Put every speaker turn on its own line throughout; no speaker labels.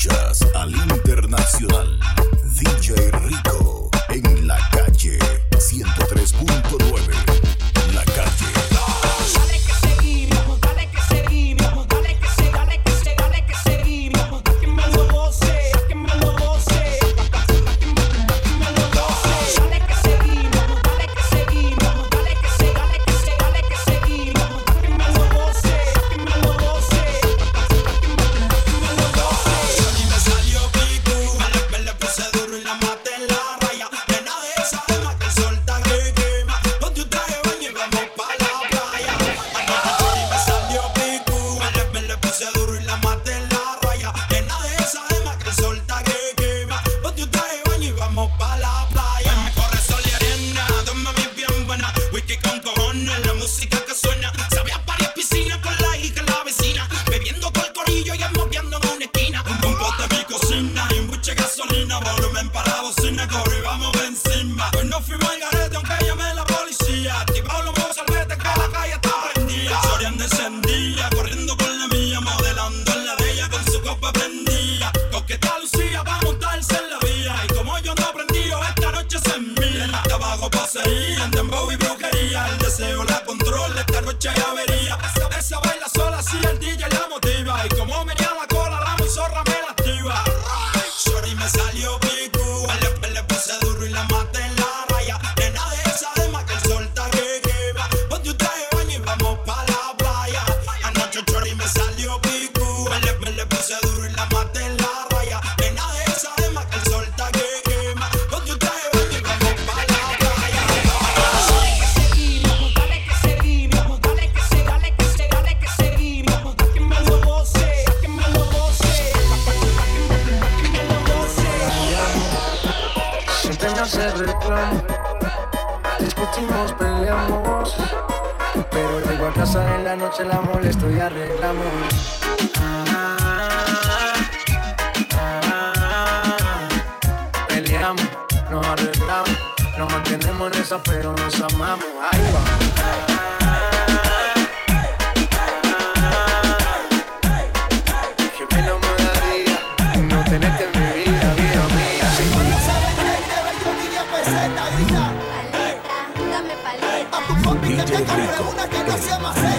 Escuchas al internacional DJ
se
reclama. Discutimos, peleamos. Pero llego a casa en la noche, la molesto y arreglamos. Peleamos, nos arreglamos. Nos mantenemos en esa, pero nos amamos.
Ay, wow.
DJ Rico.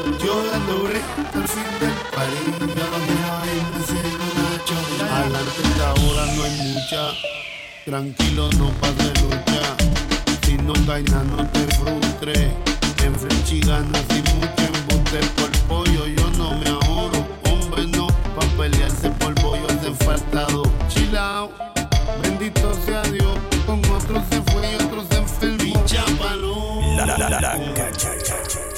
Llorando recto al fin del país, ya los dejaba irse en una no hay mucha, tranquilo no pasa lucha. Si no gainas no te frustres, en frente ganas y mucho embuste por pollo, yo no me ahorro. Hombre no, pa' pelearse por pollo es enfadado. Chilao, bendito sea Dios, con otros se fue y otros se enfermó. Chapalo.
La, la, la, la,
la,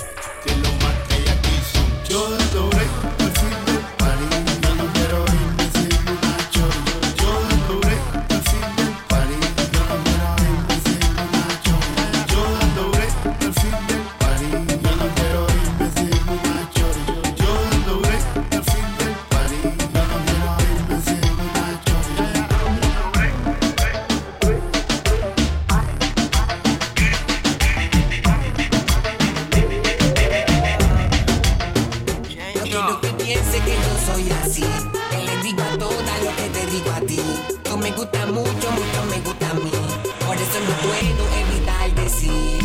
piense que yo soy así. Que le digo a todas lo que te digo a ti. Tú me gusta mucho, mucho me gusta a mí. Por eso no puedo evitar decir.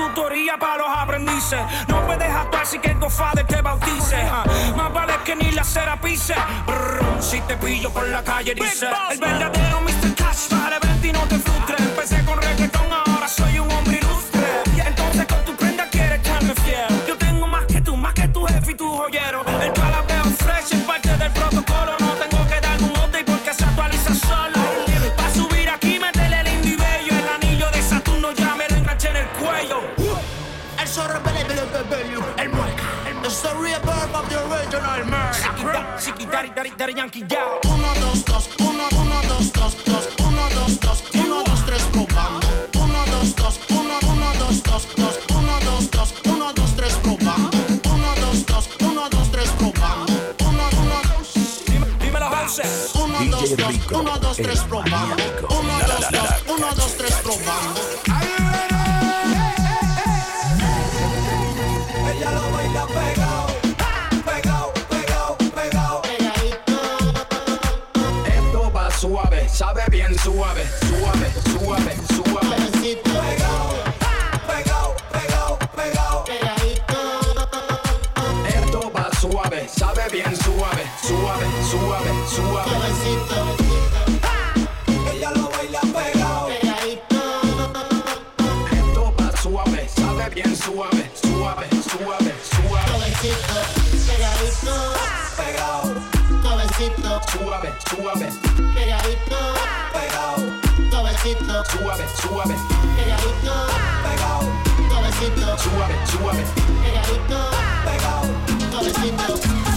tutoría para los aprendices. No puedes actuar así que tu padre te bautice. Más vale que ni la cera pise. Brr, si te pillo por la calle, dice. El verdadero Mr. Cash para verte y no te frustres. Empecé con reggaetón, ahora soy un hombre ilustre.
Uno, dos, tres, probando. Uno, dos, dos, uno, dos, tres, probando.
Ella lo baila pegado.
suavecito, suave, suave, pegadito,
pegado,
suavecito, suave, suave,
pegadito, pegado,
suavecito.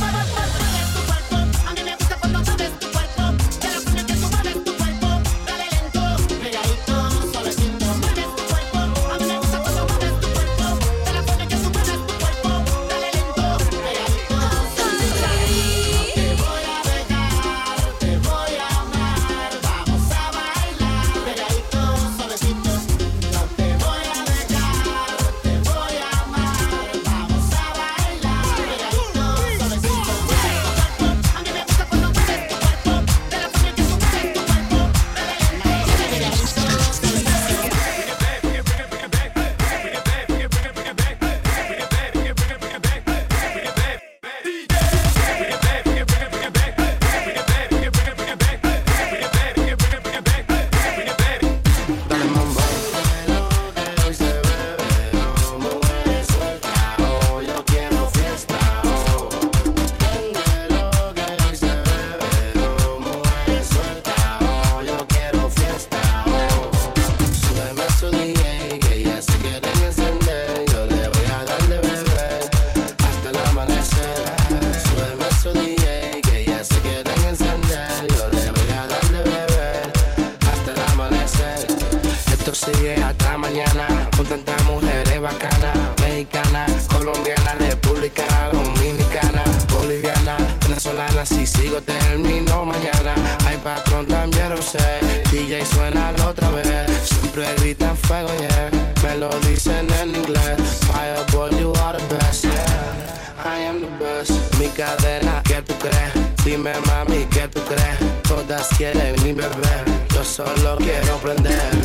Quiero prender.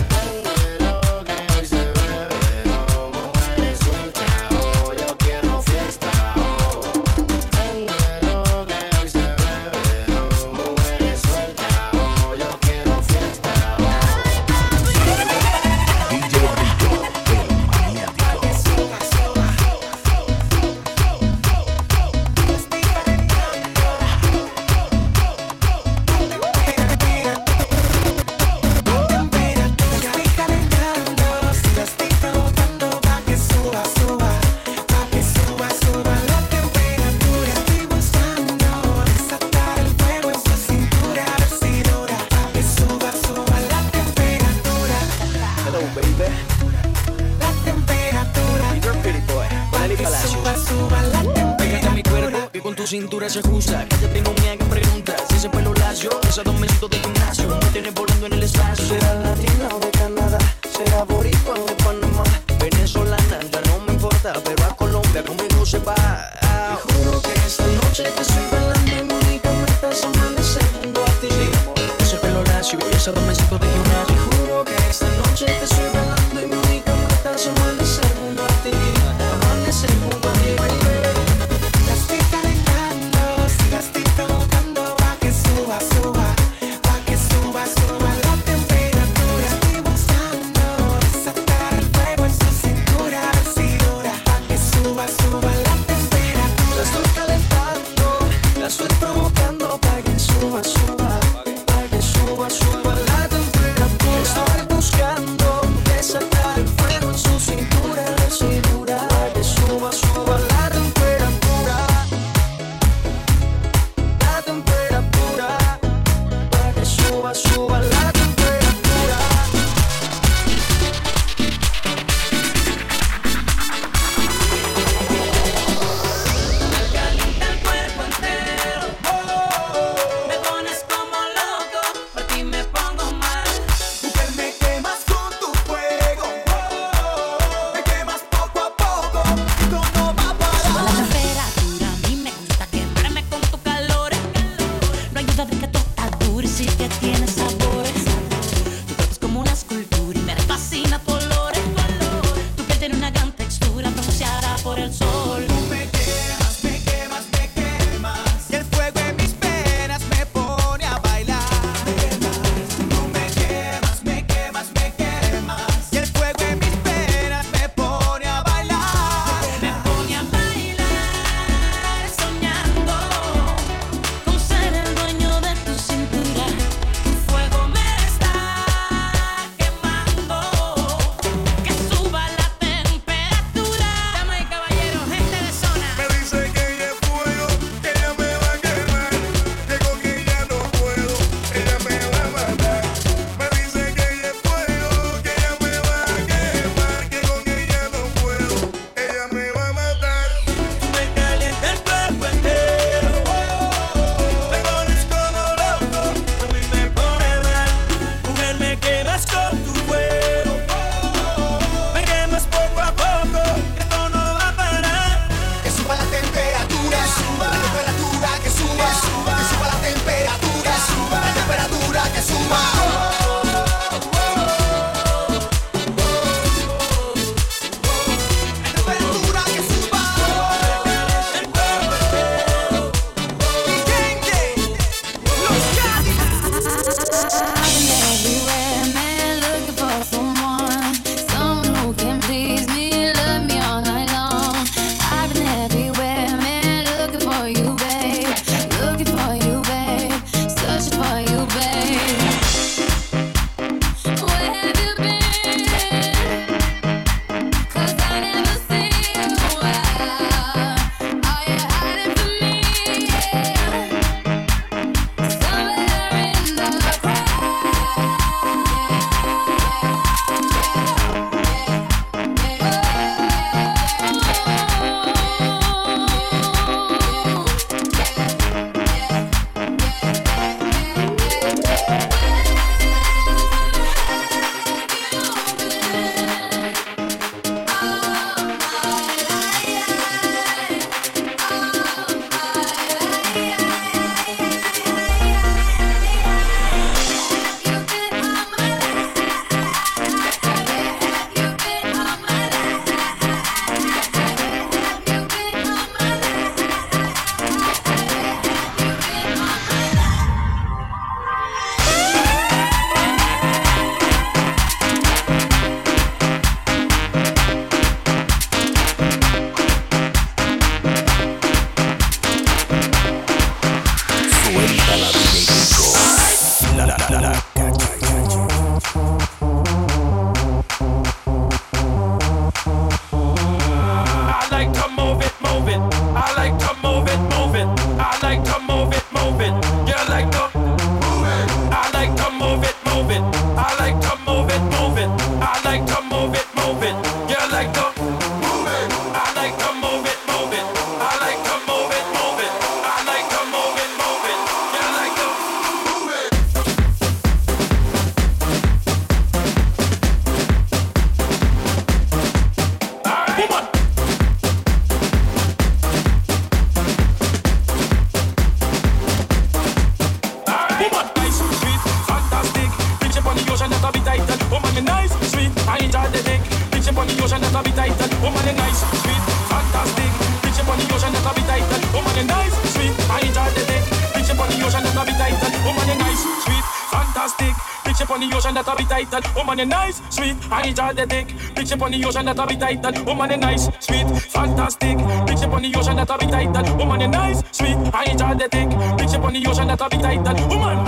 I enjoy the dick. Bitch up on the ocean that I be tight. That woman is nice, sweet, fantastic. Bitch up on the ocean that I be tight. That woman is nice, sweet. I enjoy the dick. Bitch up on the ocean that I be tight. That woman.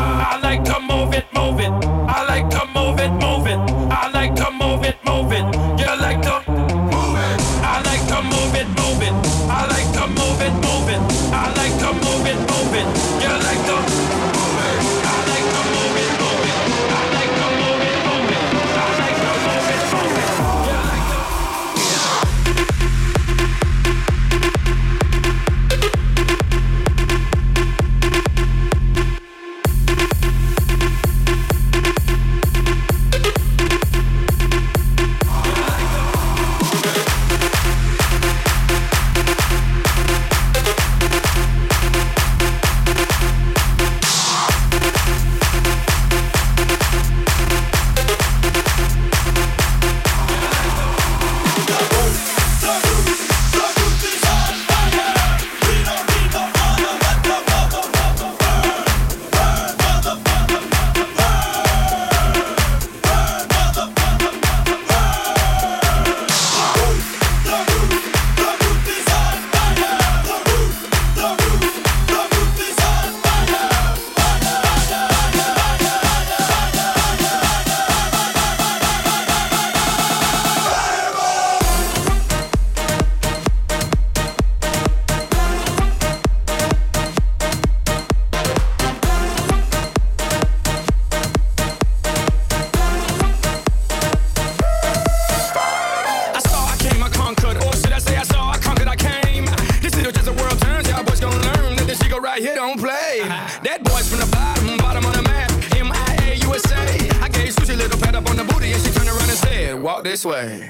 this way.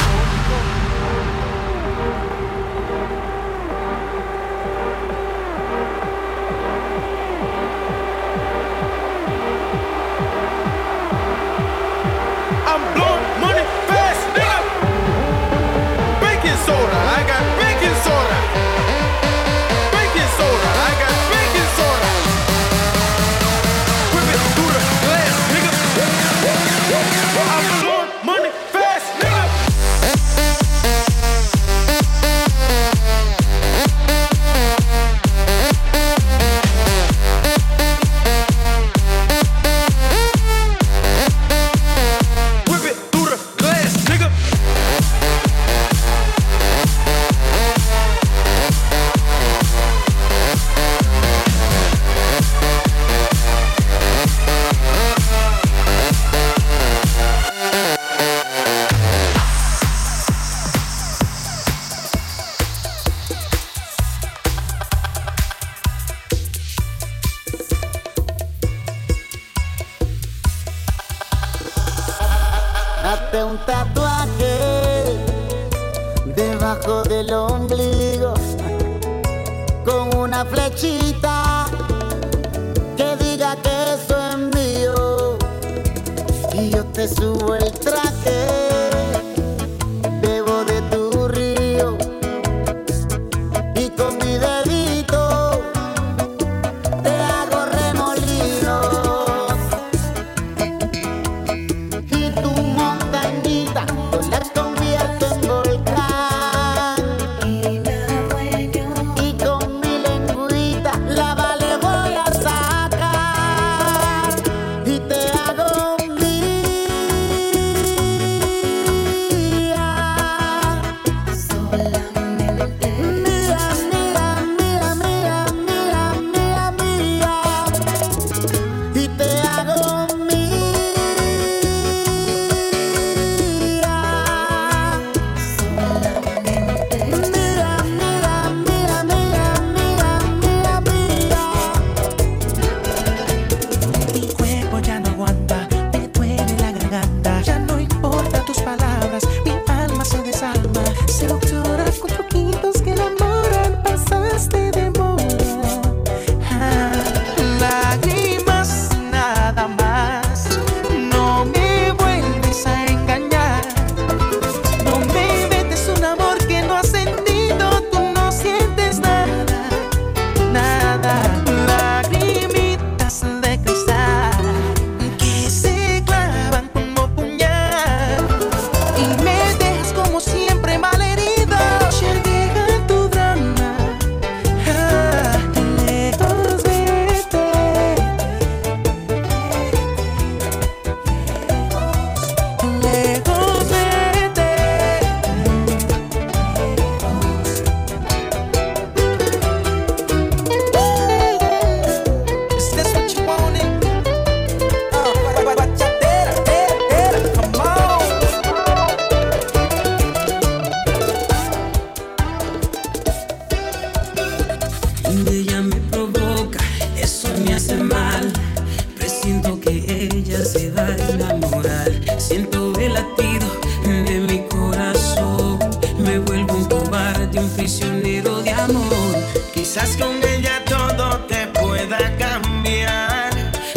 prisionero de amor.
Quizás con ella todo te pueda cambiar.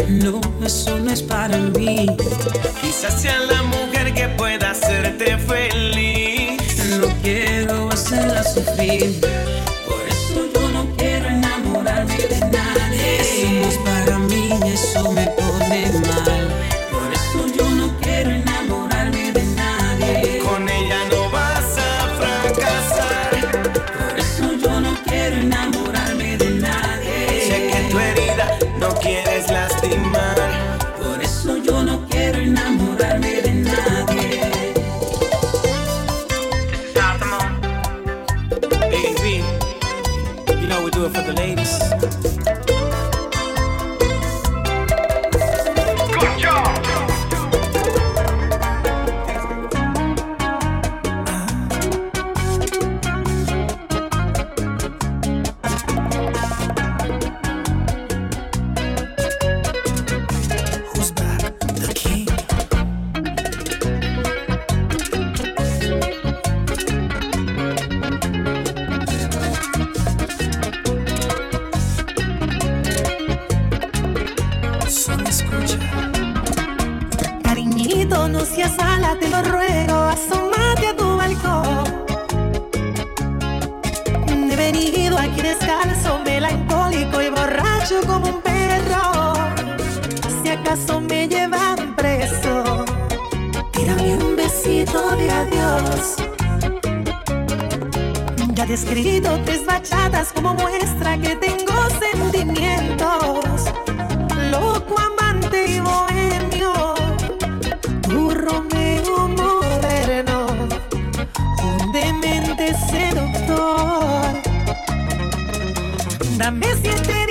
No, eso no es para mí.
Quizás sea la mujer que pueda hacerte feliz.
No quiero hacerla sufrir.
Dame siete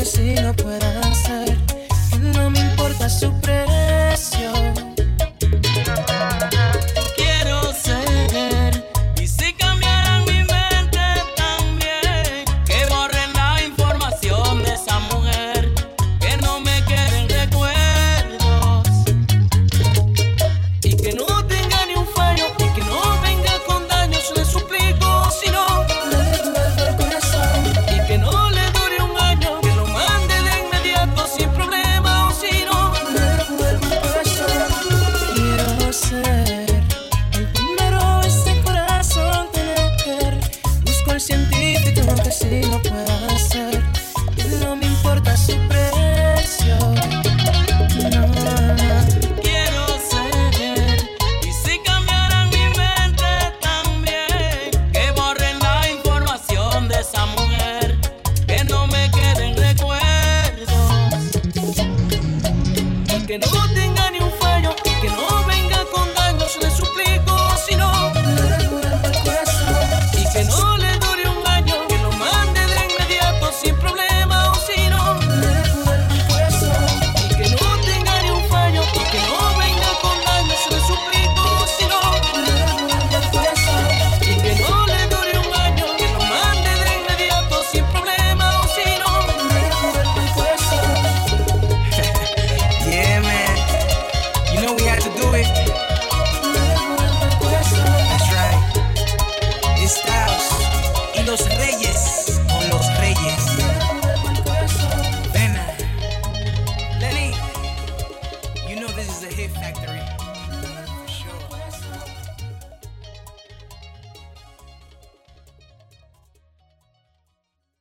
que si lo puede
hacer.